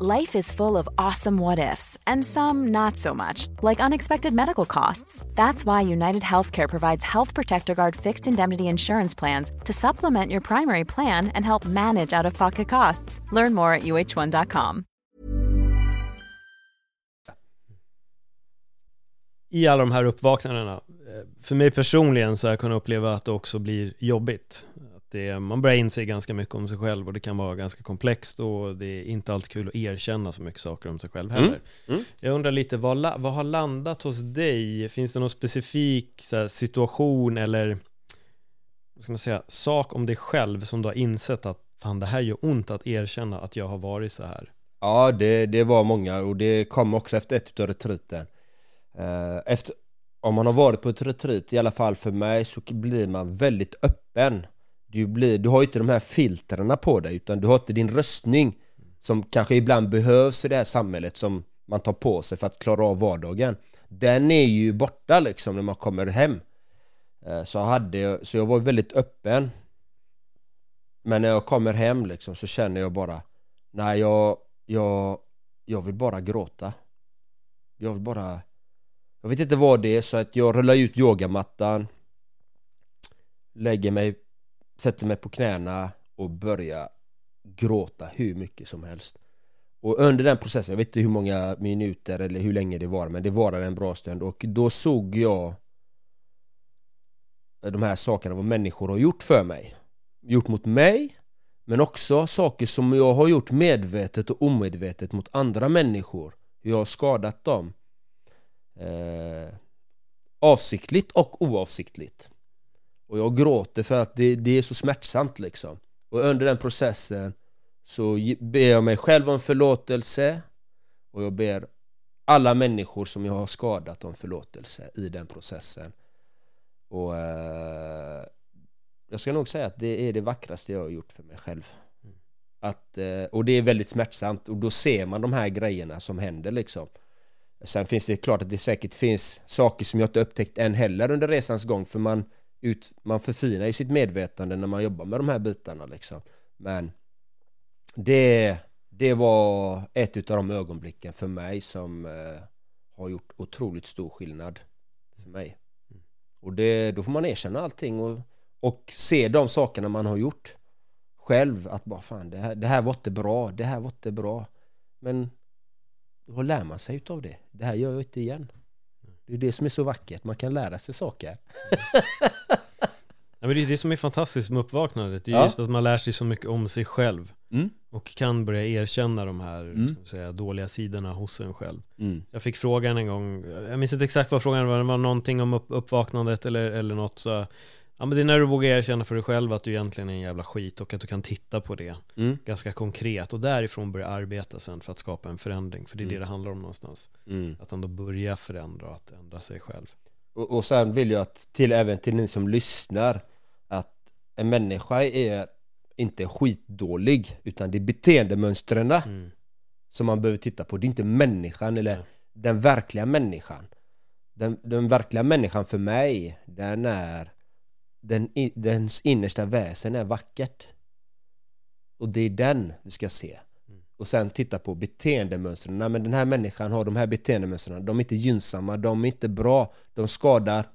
Life is full of awesome what ifs and some not so much, like unexpected medical costs. That's why United Healthcare provides Health Protector Guard fixed indemnity insurance plans to supplement your primary plan and help manage out of pocket costs. Learn more at uh1.com. I alla de här uppvaknandena, eh, för mig personligen så har jag uppleva att det också blir jobbigt. Det, man börjar inse ganska mycket om sig själv och det kan vara ganska komplext och det är inte alltid kul att erkänna så mycket saker om sig själv heller. Mm. Mm. Jag undrar lite, vad, vad har landat hos dig? Finns det någon specifik här, situation eller vad ska man säga, sak om dig själv som du har insett att fan det här gör ont att erkänna att jag har varit så här? Ja, det, det var många och det kom också efter ett av retriten. Eh, efter, om man har varit på ett retreat, i alla fall för mig, så blir man väldigt öppen du, blir, du har ju inte de här filtrerna på dig utan du har inte din röstning som kanske ibland behövs i det här samhället som man tar på sig för att klara av vardagen. Den är ju borta liksom när man kommer hem. Eh, så jag, hade, så jag var väldigt öppen. Men när jag kommer hem liksom så känner jag bara Nej jag, jag, jag vill bara gråta. Jag vill bara Jag vet inte vad det är så att jag rullar ut yogamattan Lägger mig, sätter mig på knäna och börjar gråta hur mycket som helst. Och under den processen, jag vet inte hur många minuter eller hur länge det var men det varade en bra stund. Och då såg jag de här sakerna vad människor har gjort för mig. Gjort mot mig men också saker som jag har gjort medvetet och omedvetet mot andra människor. Hur jag har skadat dem. Eh, Avsiktligt och oavsiktligt. Och jag gråter för att det, det är så smärtsamt liksom. Och under den processen så ber jag mig själv om förlåtelse. Och jag ber alla människor som jag har skadat om förlåtelse i den processen. Och eh, jag ska nog säga att det är det vackraste jag har gjort för mig själv. Att, eh, Och det är väldigt smärtsamt. Och då ser man de här grejerna som händer liksom. Sen finns det klart att det säkert finns saker som jag inte upptäckt än heller under resans gång. För man, ut, man förfinar ju sitt medvetande när man jobbar med de här bitarna liksom. Men det, det var ett av de ögonblicken för mig som eh, har gjort otroligt stor skillnad för mig. Mm. Och det, då får man erkänna allting och och se de sakerna man har gjort själv att bara fan det här, det här var inte bra, det här var inte bra. Men då lär man sig av det. Det här gör jag inte igen det är det som är så vackert, man kan lära sig saker Ja, men det är det som är fantastiskt med uppvaknandet, det är Ja. just att man lär sig så mycket om sig själv mm. och kan börja erkänna de här Mm. säga, dåliga sidorna hos en själv. Mm. Jag fick frågan en gång, jag minns inte exakt vad frågan var, det var någonting om upp, uppvaknandet eller, eller något så Ja men det är när du vågar erkänna för dig själv att du egentligen är en jävla skit och att du kan titta på det Mm. ganska konkret och därifrån börja arbeta sen för att skapa en förändring för det är Mm. det det handlar om någonstans. Mm. Att ändå börja förändra och att ändra sig själv. Och, och sen vill jag att till även till ni som lyssnar att en människa är inte skitdålig utan det är beteendemönstren Mm. som man behöver titta på. Det är inte människan eller den verkliga människan. Den, den verkliga människan för mig, den är den, dens innersta väsen är vackert. Och det är den vi ska se. Mm. Och sen titta på beteendemönstren. Nej, men den här människan har de här beteendemönstren. De är inte gynnsamma, de är inte bra. De skadar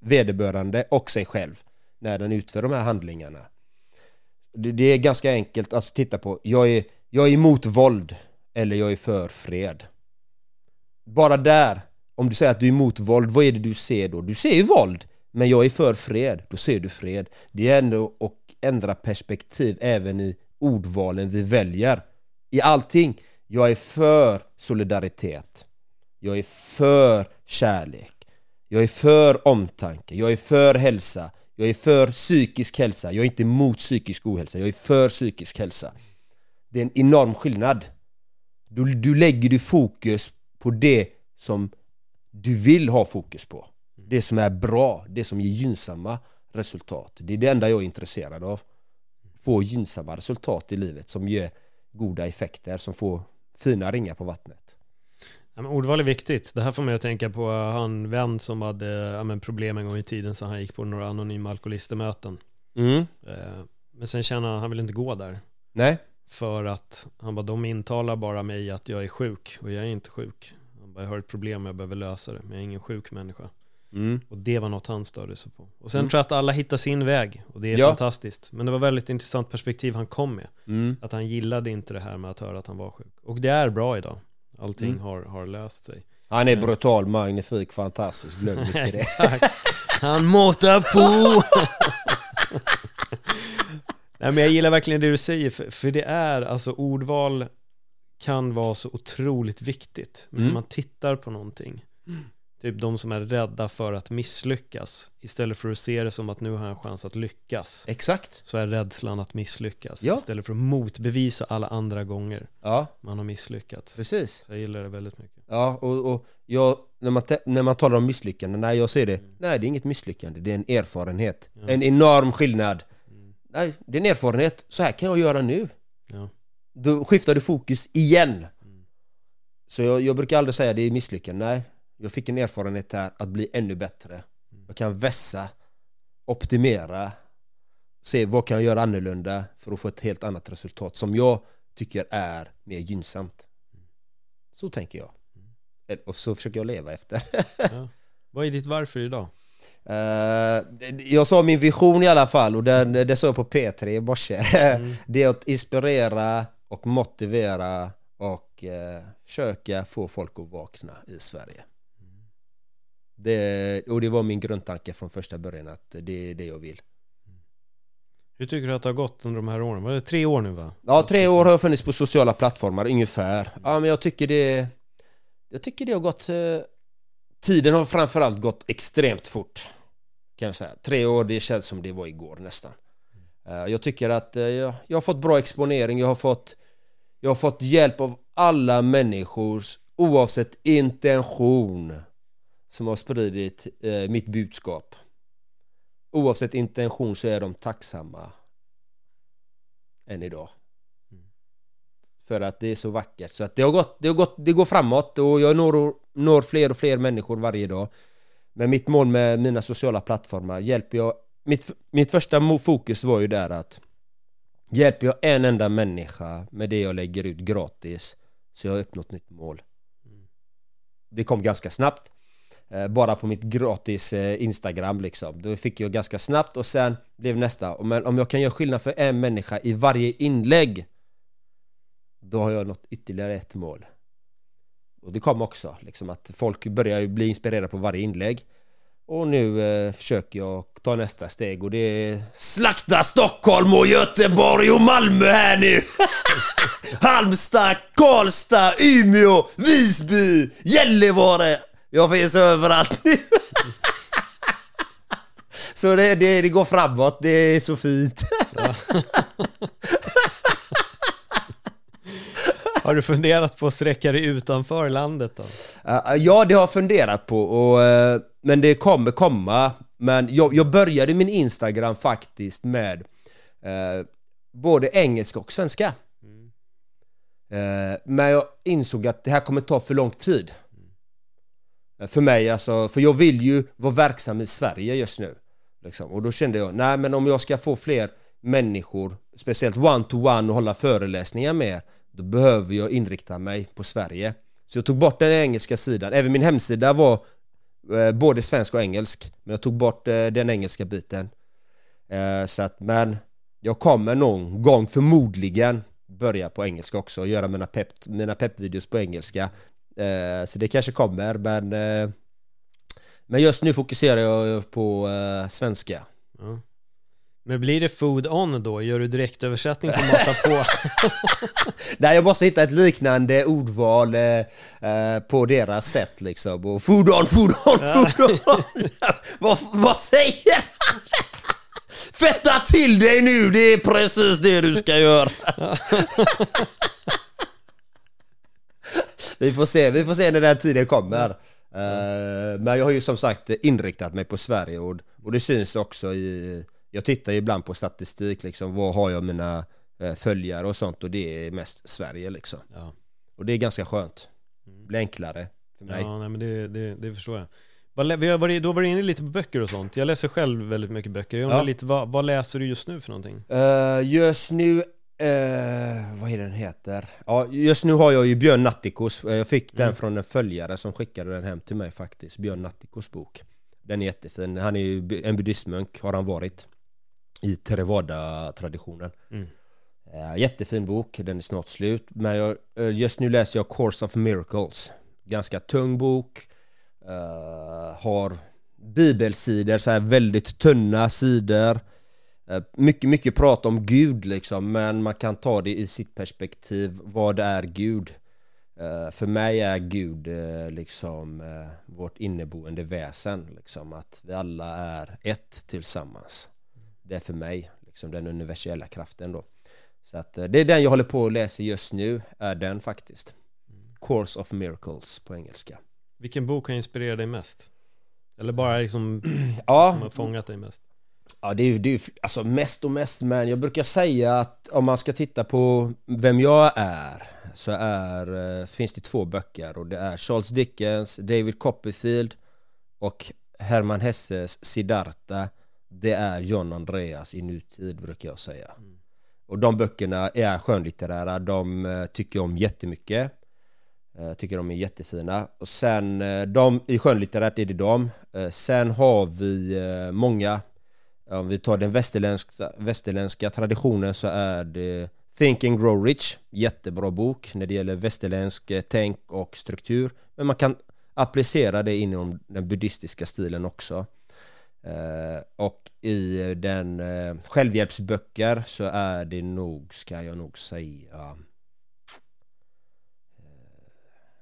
vederbörande och sig själv när den utför de här handlingarna. Det, det är ganska enkelt att titta på. Jag är, jag är emot våld eller jag är för fred. Bara där, om du säger att du är emot våld, vad är det du ser då? Du ser ju våld, men jag är för fred, då ser du fred. Det är ändå att ändra perspektiv även i ordvalen vi väljer. I allting. Jag är för solidaritet. Jag är för kärlek. Jag är för omtanke. Jag är för hälsa. Jag är för psykisk hälsa. Jag är inte emot psykisk ohälsa. Jag är för psykisk hälsa. Det är en enorm skillnad. Du, du lägger du fokus på det som du vill ha fokus på. Det som är bra, det som ger gynnsamma resultat. Det är det enda jag är intresserad av. Få gynnsamma resultat i livet som ger goda effekter, som får fina ringar på vattnet. Ja, ordval är viktigt. Det här får mig att tänka på han vän som hade ja, problem en gång i tiden så han gick på några anonyma alkoholistemöten. Mm. Eh, Men sen känner han, han vill inte gå där. Nej? För att han bara, de intalar bara mig att jag är sjuk och jag är inte sjuk. Han bara, jag har ett problem, jag behöver lösa det, men jag är ingen sjuk människa. Mm. Och det var något han störde sig på. Och sen Mm. tror jag att alla hittar sin väg och det är Ja. fantastiskt. Men det var väldigt intressant perspektiv han kom med. Mm. Att han gillade inte det här med att höra att han var sjuk. Och det är bra idag. Allting Mm. har, har löst sig. Han är brutal, magnifik, fantastisk, glöm inte det. Han måtar på! Nej men jag gillar verkligen det du säger, för, för det är alltså ordval kan vara så otroligt viktigt. Men Mm. när man tittar på någonting, typ de som är rädda för att misslyckas, istället för att se det som att nu har jag en chans att lyckas, Exakt. så är rädslan att misslyckas. Ja. Istället för att motbevisa alla andra gånger Ja, man har misslyckats. precis. Så jag gillar det väldigt mycket. Ja, och, och jag, när, man när man talar om misslyckande, nej jag ser det, nej det är inget misslyckande, det är en erfarenhet. Ja. En enorm skillnad. Mm. Nej, det är en erfarenhet, så här kan jag göra nu. Ja. Då skiftar du fokus igen. Mm. Så jag, jag brukar aldrig säga det är misslyckande, nej. Jag fick en erfarenhet här att bli ännu bättre. Jag kan vässa, optimera, se vad kan jag göra annorlunda för att få ett helt annat resultat som jag tycker är mer gynnsamt. Så tänker jag. och så försöker jag leva efter. Ja. Vad är ditt varför idag? Eh, jag sa min vision i alla fall och den, det sa jag på P3 i morse. Mm. Det är att inspirera och motivera och eh, försöka få folk att vakna i Sverige. Det, och det var min grundtanke från första början att det är det jag vill. Hur tycker du att det har gått under de här åren? Var det tre år nu va? Ja, tre år har jag funnits på sociala plattformar ungefär. Ja, men jag tycker det... Jag tycker det har gått... Eh, tiden har framförallt gått extremt fort. Kan jag säga. Tre år, det känns som det var igår nästan. Eh, jag tycker att eh, jag, jag har fått bra exponering, jag har fått... Jag har fått hjälp av alla människor oavsett intention som har spridit eh, mitt budskap. Oavsett intention så är de tacksamma än idag. För att det är så vackert. Så att det har gått, det har gått, det går framåt och jag når, når fler och fler människor varje dag. Men mitt mål med mina sociala plattformar hjälper jag... Mitt, mitt första fokus var ju där att Hjälper jag en enda människa med det jag lägger ut gratis så jag har uppnått mitt mål. Det kom ganska snabbt. Eh, bara på mitt gratis eh, Instagram liksom. Då fick jag ganska snabbt och sen blev nästa. Men om jag kan göra skillnad för en människa i varje inlägg då har jag nått ytterligare ett mål. Och det kom också, liksom att folk börjar ju bli inspirerade på varje inlägg. Och nu eh, försöker jag ta nästa steg och det är Slakta Stockholm och Göteborg och Malmö här nu! Halmstad, Karlstad, Umeå, Visby, Gällivare! Jag finns överallt nu! Så det, det, det går framåt, det är så fint. Har du funderat på att sträcka dig utanför landet då? Uh, ja, det har jag funderat på, och, eh, men det kommer komma. Men jag, jag började min Instagram faktiskt med eh, både engelska och svenska. Eh, men jag insåg att det här kommer ta för lång tid. För mig alltså, för jag vill ju vara verksam i Sverige just nu. Liksom. Och då kände jag, nej men om jag ska få fler människor, speciellt one-to-one och hålla föreläsningar med, då behöver jag inrikta mig på Sverige. Så jag tog bort den engelska sidan, även min hemsida var eh, både svensk och engelsk, men jag tog bort eh, den engelska biten. Eh, så att, men jag kommer någon gång förmodligen börja på engelska också och göra mina pepp, mina peppvideos på engelska. Eh, så det kanske kommer, men eh, men just nu fokuserar jag på eh, svenska. Ja. Men blir det food on då? Gör du direktöversättning på mata på? Nej, jag måste hitta ett liknande ordval eh, eh, på deras sätt liksom. Och food on, food on, food on! vad, vad säger han? Fetta till dig nu, det är precis det du ska göra! vi får se, vi får se när den tiden kommer. Eh, men jag har ju som sagt inriktat mig på Sverige och, och det syns också i... Jag tittar ju ibland på statistik liksom, vad har jag mina eh, följare och sånt och det är mest Sverige liksom. Ja, Och det är ganska skönt. Det blir enklare för mig. ja nej, men det, det, det förstår jag. Vi har varit, då var du inne lite på böcker och sånt. Jag läser själv väldigt mycket böcker. Jag undrar Ja. lite, vad, vad läser du just nu för någonting? Eh, just nu, eh, vad är den heter? Ja, just nu har jag ju Björn Natthikos. Eh, Jag fick den Mm. från en följare som skickade den hem till mig faktiskt. Björn Natthikos bok. Den är jättefin. Han är ju en buddhistmunk har han varit. I Theravada-traditionen. Mm. Eh, jättefin bok, den är snart slut. Men jag, eh, just nu läser jag Course of Miracles. Ganska tung bok. Eh, har bibelsidor, så här väldigt tunna sidor. Eh, Mycket, mycket prat om Gud liksom, men man kan ta det i sitt perspektiv. Vad är Gud? Eh, För mig är Gud eh, liksom vårt inneboende väsen, liksom att vi alla är ett tillsammans. Det är för mig, liksom den universella kraften då. Så att det är den jag håller på att läsa just nu, är den faktiskt. Course of Miracles på engelska. Vilken bok har inspirerat dig mest? Eller bara liksom, Ja, som har fångat dig mest? Ja det är ju, det är ju alltså mest och mest men jag brukar säga att om man ska titta på vem jag är så är, eh, finns det två böcker och det är Charles Dickens, David Copperfield och Herman Hesses Siddhartha. Det är John Andreas i nutid brukar jag säga. Och de böckerna är skönlitterära, de eh, tycker jag om jättemycket. Eh, tycker de är jättefina. Och sen de, i skönlitterärt är det de. Sen har vi många, om vi tar den västerländska, västerländska traditionen så är det Think and Grow Rich, jättebra bok när det gäller västerländsk eh, tänk och struktur. Men man kan applicera det inom den buddhistiska stilen också. Eh, och i den eh, självhjälpsböcker så är det nog, ska jag nog säga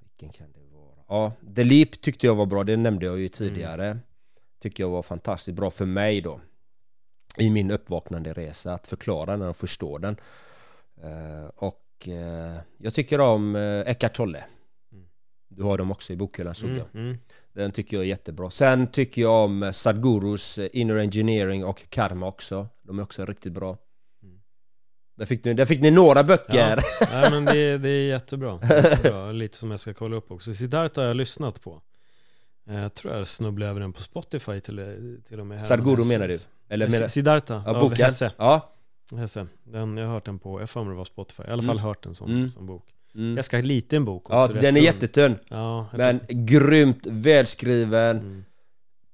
Vilken kan det vara? Ja, The Leap tyckte jag var bra, det nämnde jag ju tidigare Tycker jag var fantastiskt bra för mig då I min uppvaknande resa att förklara den och förstå den Eh, Och eh, jag tycker om eh, Eckart Tolle Mm. Du har dem också i bokhyllan såg jag Mm, mm. den tycker jag är jättebra. Sen tycker jag om Sadhgurus eh, Inner Engineering och Karma också. De är också riktigt bra. Mm. Där fick ni, där fick ni några böcker. Ja, nej, men det, det är jättebra. jättebra. Lite som jag ska kolla upp också. Siddhartha har jag lyssnat på. Eh, Jag tror jag snubblade över den på Spotify till, till och med. Sadhguru menar du? Eller menar, Siddhartha ja, av? Hesse. Ja. Hesse. Den, jag har hört den på, jag får det var Spotify. I alla fall Mm. hört den som, Mm. som bok. Mm. Ganska liten bok också. Ja, den är jättetunn. Ja, Men grymt välskriven. mm.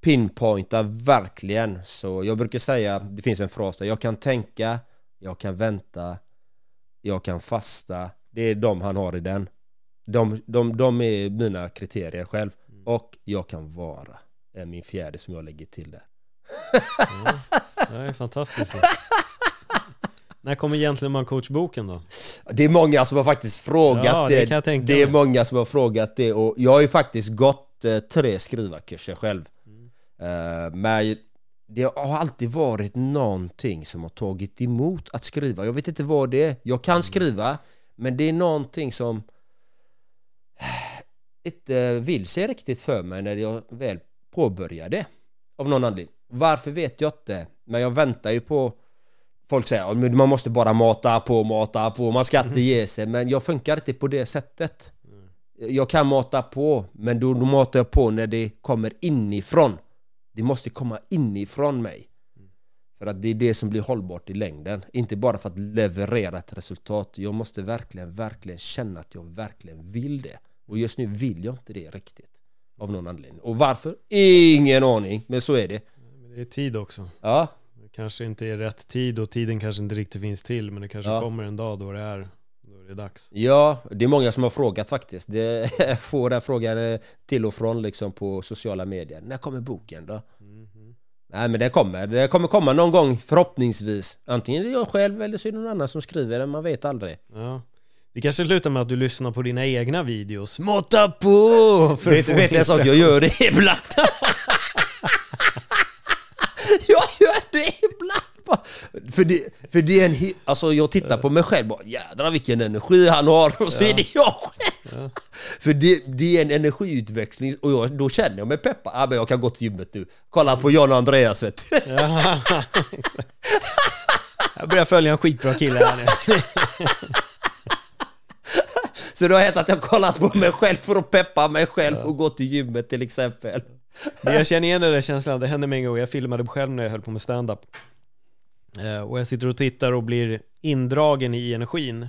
Pinpointar verkligen. Så jag brukar säga, det finns en fras där. Jag kan tänka, jag kan vänta, jag kan fasta. Det är de han har i den. De, de, de är mina kriterier själv. Mm. Och jag kan vara. är min fjärde som jag lägger till där. Ja, det är fantastiskt. När kommer Gentleman coach-boken då? Det är många som har faktiskt frågat Ja, det det. kan jag tänka det är många som har frågat det och jag har ju faktiskt gått eh, tre skrivarkurser själv. Mm. Eh, men det har alltid varit någonting som har tagit emot att skriva. Jag vet inte vad det är. Jag kan Mm. skriva, men det är någonting som inte eh, vill se riktigt för mig när jag väl påbörjade. Av någon anledning. Varför vet jag inte. Men jag väntar ju på Folk säger att man måste bara mata på, mata på, man ska inte ge sig. Men jag funkar inte på det sättet. Jag kan mata på, men då, då matar jag på när det kommer inifrån. Det måste komma inifrån mig. För att det är det som blir hållbart i längden. Inte bara för att leverera ett resultat. Jag måste verkligen, verkligen känna att jag verkligen vill det. Och just nu vill jag inte det riktigt. Av någon anledning. Och varför? Ingen aning. Men så är det. Det är tid också. Ja, Det kanske inte är rätt tid och tiden kanske inte riktigt finns till men det kanske Ja. kommer en dag då det är, då är det dags. Ja, det är många som har frågat faktiskt. Det får den frågan eh, till och från liksom på sociala medier. När kommer boken då? Nej men det kommer. Det kommer komma någon gång förhoppningsvis. Antingen är det jag själv eller så är det någon annan som skriver den. Man vet aldrig. Ja. Det kanske slutar med att du lyssnar på dina egna videos. Måtta på! För Vet, få vet du en sak? Jag gör det ibland. jag gör det ibland. För det, för det är en Alltså jag tittar på mig själv bara jädrar vilken energi han har och så är det jag själv. För det, det är en energiutväxling och jag, då känner jag mig peppad. Ah, men jag kan gå till gymmet nu. Kolla på John och Andreas vet du. Ja. Jag börjar följa en skitbra kille här nu. Så det har hänt att jag har kollat på mig själv för att peppa mig själv och gå till gymmet till exempel. Men jag känner igen den där känslan, det hände mig en gång, jag filmade själv när jag höll på med stand-up Eh, Och jag sitter och tittar och blir indragen i energin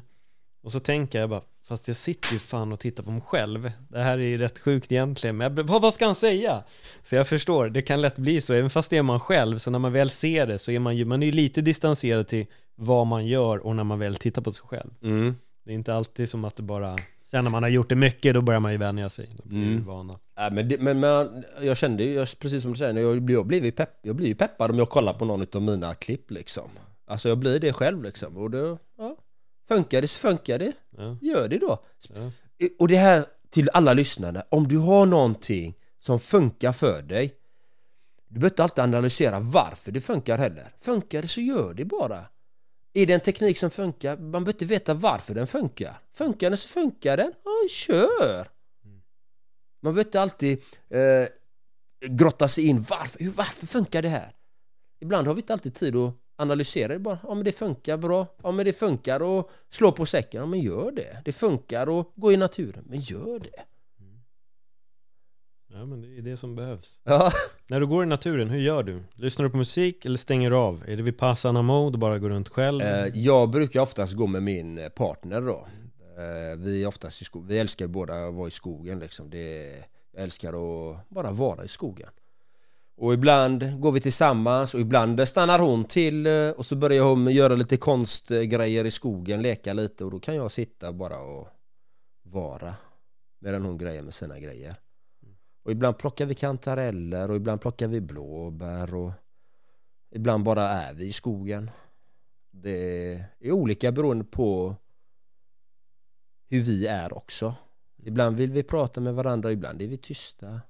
Och så tänker jag bara, fast jag sitter ju fan och tittar på mig själv Det här är ju rätt sjukt egentligen, men jag, vad, vad ska han säga? Så jag förstår, det kan lätt bli så, även fast det är man själv, så när man väl ser det så är man ju, man är ju lite distanserad till vad man gör och när man väl tittar på sig själv Mm. Det är inte alltid som att det bara, sen när man har gjort det mycket, då börjar man ju vänja sig, då blir Mm. vana Ja, men, det, men, men jag kände ju, precis som du säger, jag blir, jag, blir pepp, jag blir ju peppad om jag kollar på någon av mina klipp liksom. Alltså jag blir det själv liksom. Och då, ja, funkar det så funkar det. ja. Gör det då. Ja. Och det här till alla lyssnare, om du har någonting som funkar för dig, du behöver inte alltid analysera varför det funkar heller. Funkar det så gör det bara. Är det en teknik som funkar, man behöver inte veta varför den funkar. Funkar den så funkar den, ja kör! Man behöver inte alltid eh, grotta sig in, varför, varför funkar det här? Ibland har vi inte alltid tid att analysera det bara, ja men det funkar bra, ja men det funkar att slå på säcken, ja men gör det. Det funkar att gå i naturen, men gör det. Ja men det är det som behövs Ja, När du går i naturen, hur gör du? Lyssnar du på musik eller stänger du av? Är det vid passana mode och bara går runt själv? eh, jag brukar oftast gå med min partner då. Eh, vi är oftast i skogen, vi älskar båda att vara i skogen liksom. Det, jag älskar att bara vara i skogen. Och ibland går vi tillsammans och ibland stannar hon till eh, och så börjar hon göra lite konstgrejer i skogen, leka lite och då kan jag sitta bara och vara medan hon grejer med sina grejer. Och ibland plockar vi kantareller och ibland plockar vi blåbär och ibland bara är vi i skogen. Det är olika beroende på hur vi är också. Ibland vill vi prata med varandra, ibland är vi tysta.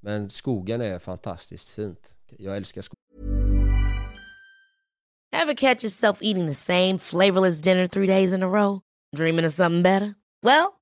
Men skogen är fantastiskt fint. Jag älskar skogen. Have catch yourself eating the same flavorless dinner three days in a row? Dreaming of something better? Well,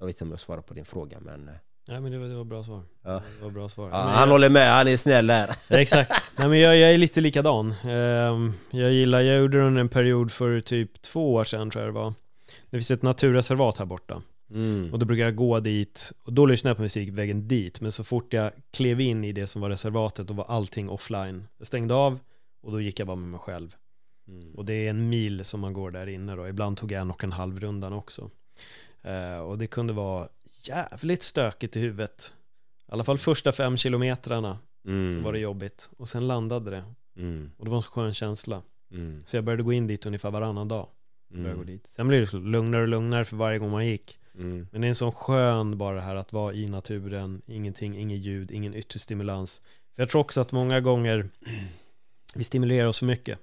Jag vet inte om jag svarar på din fråga men... eh, Nej men det var, det var bra svar. Ja. Det var bra svar. Ja, han jag, håller med, han är snäll där. Exakt. Nej men jag, jag är lite likadan. Ehm, jag gillar, jag gjorde det under en period för typ två år sedan tror jag det var. Det finns ett naturreservat här borta. Mm. Och då brukar jag gå dit, och då lyssnade jag på musik vägen dit, men så fort jag klev in i det som var reservatet, då var allting offline. Jag stängde av, och då gick jag bara med mig själv. Mm. Och det är en mil som man går där inne då, ibland tog jag en och en halv rundan också. Eh, och det kunde vara jävligt stökigt i huvudet. I alla fall första fem kilometrarna Mm. var det jobbigt. Och sen landade det, Mm. och det var en så skön känsla. Mm. Så jag började gå in dit ungefär varannan dag. Började gå Mm. dit. Sen blev det lugnare och lugnare för varje gång man gick. Mm. Men det är en sån skön bara det här att vara i naturen, ingenting, inget ljud, ingen yttre stimulans. För jag tror också att många gånger vi stimulerar oss för mycket.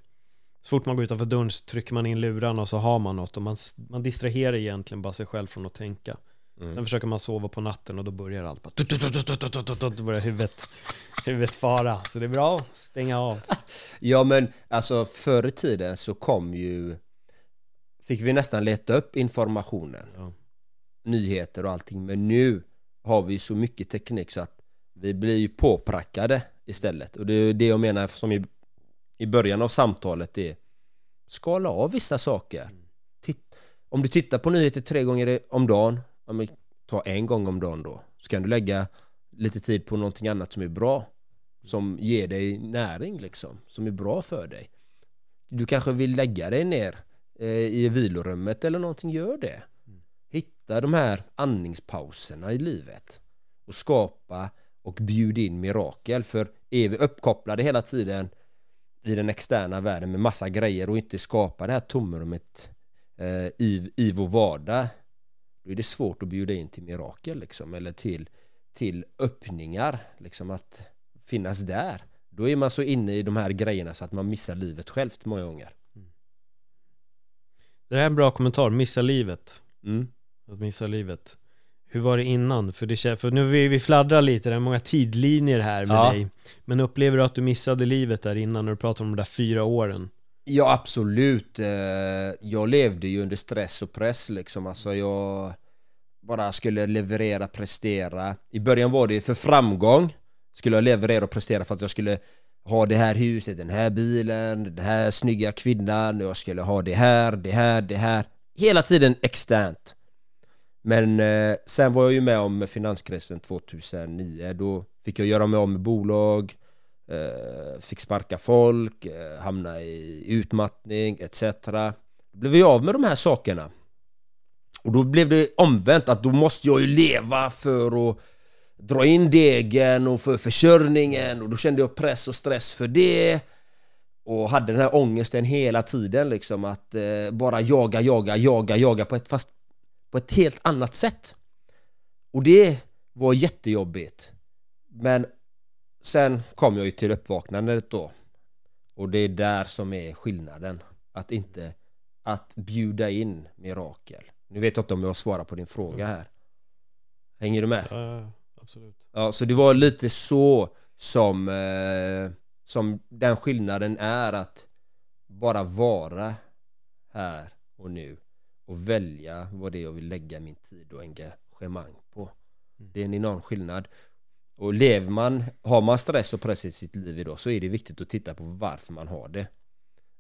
Så fort man går utanför dörren så trycker man in lurarna och så har man något och man, man distraherar egentligen bara sig själv från att tänka. Mm. Sen försöker man sova på natten och då börjar allt bara Då börjar huvudet, huvudet fara. Så det är bra att stänga av. Ja men alltså förr i tiden så kom ju Fick vi nästan leta upp informationen Ja. Nyheter och allting men nu har vi så mycket teknik så att Vi blir ju påprackade istället och det är det jag menar som i, början av samtalet är Skala av vissa saker. Titt, Om du tittar på nyheter tre gånger om dagen ja, Ta en gång om dagen då. Så kan du lägga lite tid på någonting annat som är bra som ger dig näring liksom, som är bra för dig. Du kanske vill lägga dig ner eh, i vilorummet eller någonting, gör det. Hitta de här andningspauserna i livet och skapa och bjud in mirakel. För är vi uppkopplade hela tiden i den externa världen med massa grejer och inte skapa det här tomrummet eh, i, i vår vardag då är det svårt att bjuda in till mirakel liksom eller till, till öppningar liksom att finnas där då är man så inne i de här grejerna så att man missar livet självt många gånger Det här är en bra kommentar, missa livet. mm. Att missa livet. Hur var det innan? För, det, för nu vi, vi fladdrar lite, det är många tidlinjer här med Ja. dig. Men upplever du att du missade livet där innan när du pratar om de där fyra åren? Ja absolut Eh, Jag levde ju under stress och press liksom Alltså jag bara skulle leverera, prestera I början var det för framgång Skulle jag leverera och prestera för att jag skulle ha det här huset, den här bilen, den här snygga kvinnan Jag skulle ha det här, det här, det här Hela tiden externt men eh, sen var jag ju med om finanskrisen 2009 Då fick jag göra mig av med bolag eh, Fick sparka folk, eh, hamna i utmattning etc Då blev jag av med de här sakerna. Och då blev det omvänt att då måste jag ju leva för att dra in degen och för försörjningen. Och då kände jag press och stress för det. Och hade den här ångesten hela tiden liksom att eh, bara jaga, jaga, jaga, jaga på ett fast på ett helt annat sätt. Och det var jättejobbigt. Men sen kom jag ju till uppvaknandet då. Och det är där som är skillnaden. Att inte att bjuda in mirakel. Nu vet jag inte om jag svarar på din fråga här. Hänger du med? Ja, ja, absolut. Ja, så det var lite så som, eh, som den skillnaden är att bara vara här och nu och välja vad det är jag vill lägga min tid och engagemang på. Mm. Det är en enorm skillnad. Och lever man, har man stress och press i sitt liv idag så är det viktigt att titta på varför man har det.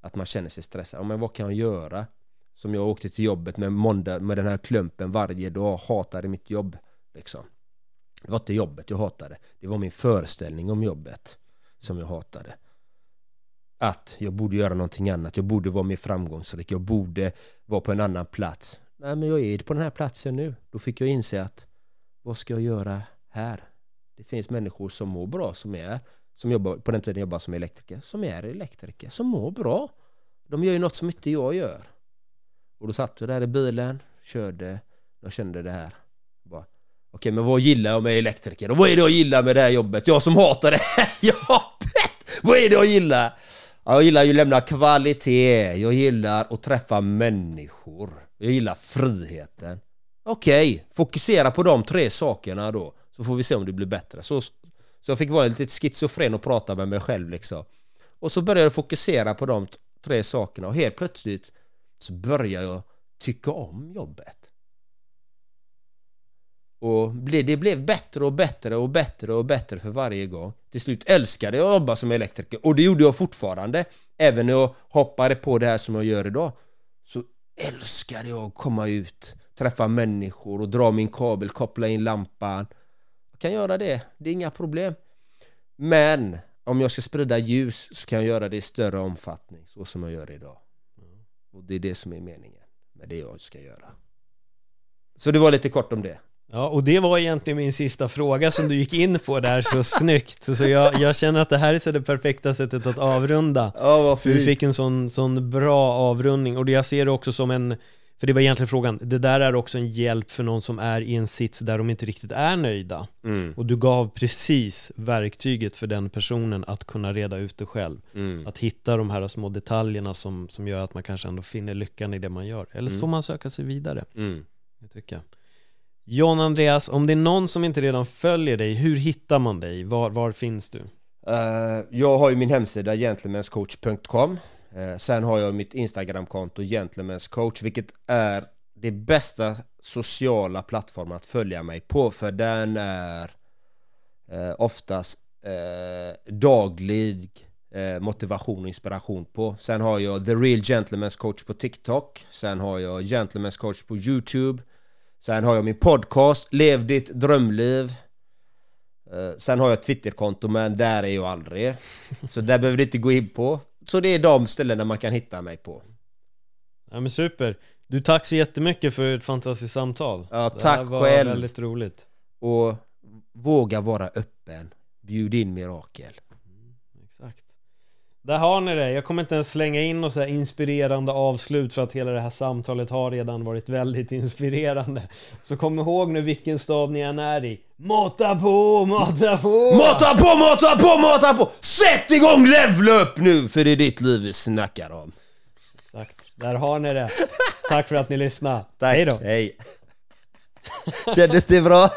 Att man känner sig stressad. Ja, men vad kan jag göra? Som jag åkte till jobbet med måndag med den här klumpen varje dag, hatade mitt jobb. Liksom. Det var inte jobbet jag hatade. Det var min föreställning om jobbet som jag hatade. Att jag borde göra någonting annat. Jag borde vara mer framgångsrik. Jag borde vara på en annan plats. Nej, men jag är på den här platsen nu. Då fick jag inse att vad ska jag göra här? Det finns människor som mår bra som är som jobbar, på den tiden jobbar som elektriker, som är elektriker, som mår bra. De gör ju något som inte jag gör. Och då satt jag där i bilen, körde, jag kände det här. Bara, Okej, men vad gillar jag med elektriker? Och vad är det jag gillar med det här jobbet? Jag som hatar det här jobbet! Vad är det jag gillar? Jag gillar ju att lämna kvalitet, jag gillar att träffa människor, jag gillar friheten. Okej, fokusera på de tre sakerna då, så får vi se om det blir bättre. Så, så jag fick vara lite schizofren och prata med mig själv liksom. Och så började jag fokusera på de tre sakerna och helt plötsligt så började jag tycka om jobbet. Och det blev bättre och bättre och bättre och bättre för varje gång. Till slut älskade jag att jobba som elektriker och det gjorde jag fortfarande. Även när jag hoppade på det här som jag gör idag. Så älskade jag att komma ut, träffa människor och dra min kabel, koppla in lampan. Jag kan göra det, det är inga problem. Men om jag ska sprida ljus så kan jag göra det i större omfattning, så som jag gör idag. Och det är det som är meningen med det jag ska göra. Så det var lite kort om det. Ja, och det var egentligen min sista fråga som du gick in på där så snyggt. Så jag, jag känner att det här är så det perfekta sättet att avrunda. Ja, vad För du fick en sån, sån bra avrundning och jag ser det också som en för det var egentligen frågan, det där är också en hjälp för någon som är i en sits där de inte riktigt är nöjda. Mm, Och du gav precis verktyget för den personen att kunna reda ut det själv. mm, Att hitta de här små detaljerna som, som gör att man kanske ändå finner lyckan i det man gör. Eller så Mm. får man söka sig vidare, mm. det tycker jag. John Andreas, om det är någon som inte redan följer dig, hur hittar man dig? Var, var finns du? Uh, jag har ju min hemsida gentlemanscoach.com uh, eh, Sen har jag mitt Instagramkonto gentlemanscoach vilket är det bästa sociala plattformen att följa mig på för den är uh, oftast uh, daglig motivation och inspiration på. Sen har jag The Real Gentlemen's Coach på TikTok. Sen har jag Gentlemen's Coach på YouTube. Sen har jag min podcast Lev ditt drömliv. Eh, Sen har jag ett Twitterkonto men där är jag aldrig. Så där behöver du inte gå in på. Så det är de ställena man kan hitta mig på. Ja men super! Du, tack så jättemycket för ett fantastiskt samtal. Ja, Det här tack var själv. väldigt roligt. Och våga vara öppen. Bjud in mirakel. Där har ni det. Jag kommer inte ens slänga in något så här inspirerande avslut för att hela det här samtalet har redan varit väldigt inspirerande. Så kom ihåg nu vilken stad ni än är i. Mata på, mata på! Mata på, mata på, mata på! Sätt igång level upp nu! För det är ditt liv vi snackar om. Exakt. Där har ni det. Tack för att ni lyssnade. Tack. Hej då. Hej. Kändes det bra?